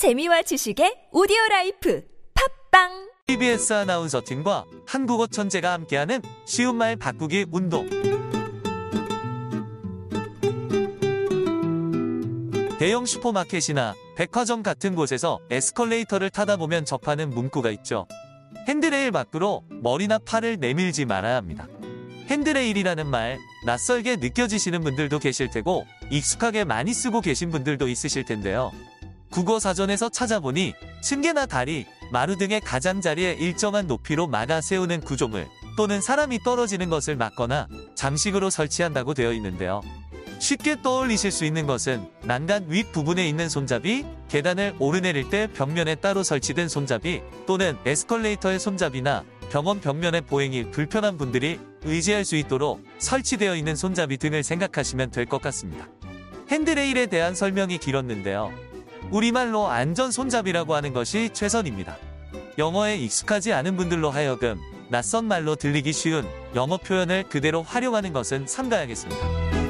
재미와 지식의 오디오 라이프 팟빵 TBS 아나운서 팀과 한국어 천재가 함께하는 쉬운 말 바꾸기 운동. 대형 슈퍼마켓이나 백화점 같은 곳에서 에스컬레이터를 타다 보면 접하는 문구가 있죠. 핸드레일 밖으로 머리나 팔을 내밀지 말아야 합니다. 핸드레일이라는 말 낯설게 느껴지시는 분들도 계실 테고 익숙하게 많이 쓰고 계신 분들도 있으실 텐데요. 국어 사전에서 찾아보니 층계나 다리, 마루 등의 가장자리에 일정한 높이로 막아 세우는 구조물 또는 사람이 떨어지는 것을 막거나 장식으로 설치한다고 되어 있는데요. 쉽게 떠올리실 수 있는 것은 난간 윗 부분에 있는 손잡이, 계단을 오르내릴 때 벽면에 따로 설치된 손잡이 또는 에스컬레이터의 손잡이나 병원 벽면의 보행이 불편한 분들이 의지할 수 있도록 설치되어 있는 손잡이 등을 생각하시면 될 것 같습니다. 핸드레일에 대한 설명이 길었는데요. 우리말로 안전 손잡이라고 하는 것이 최선입니다. 영어에 익숙하지 않은 분들로 하여금 낯선 말로 들리기 쉬운 영어 표현을 그대로 활용하는 것은 삼가야겠습니다.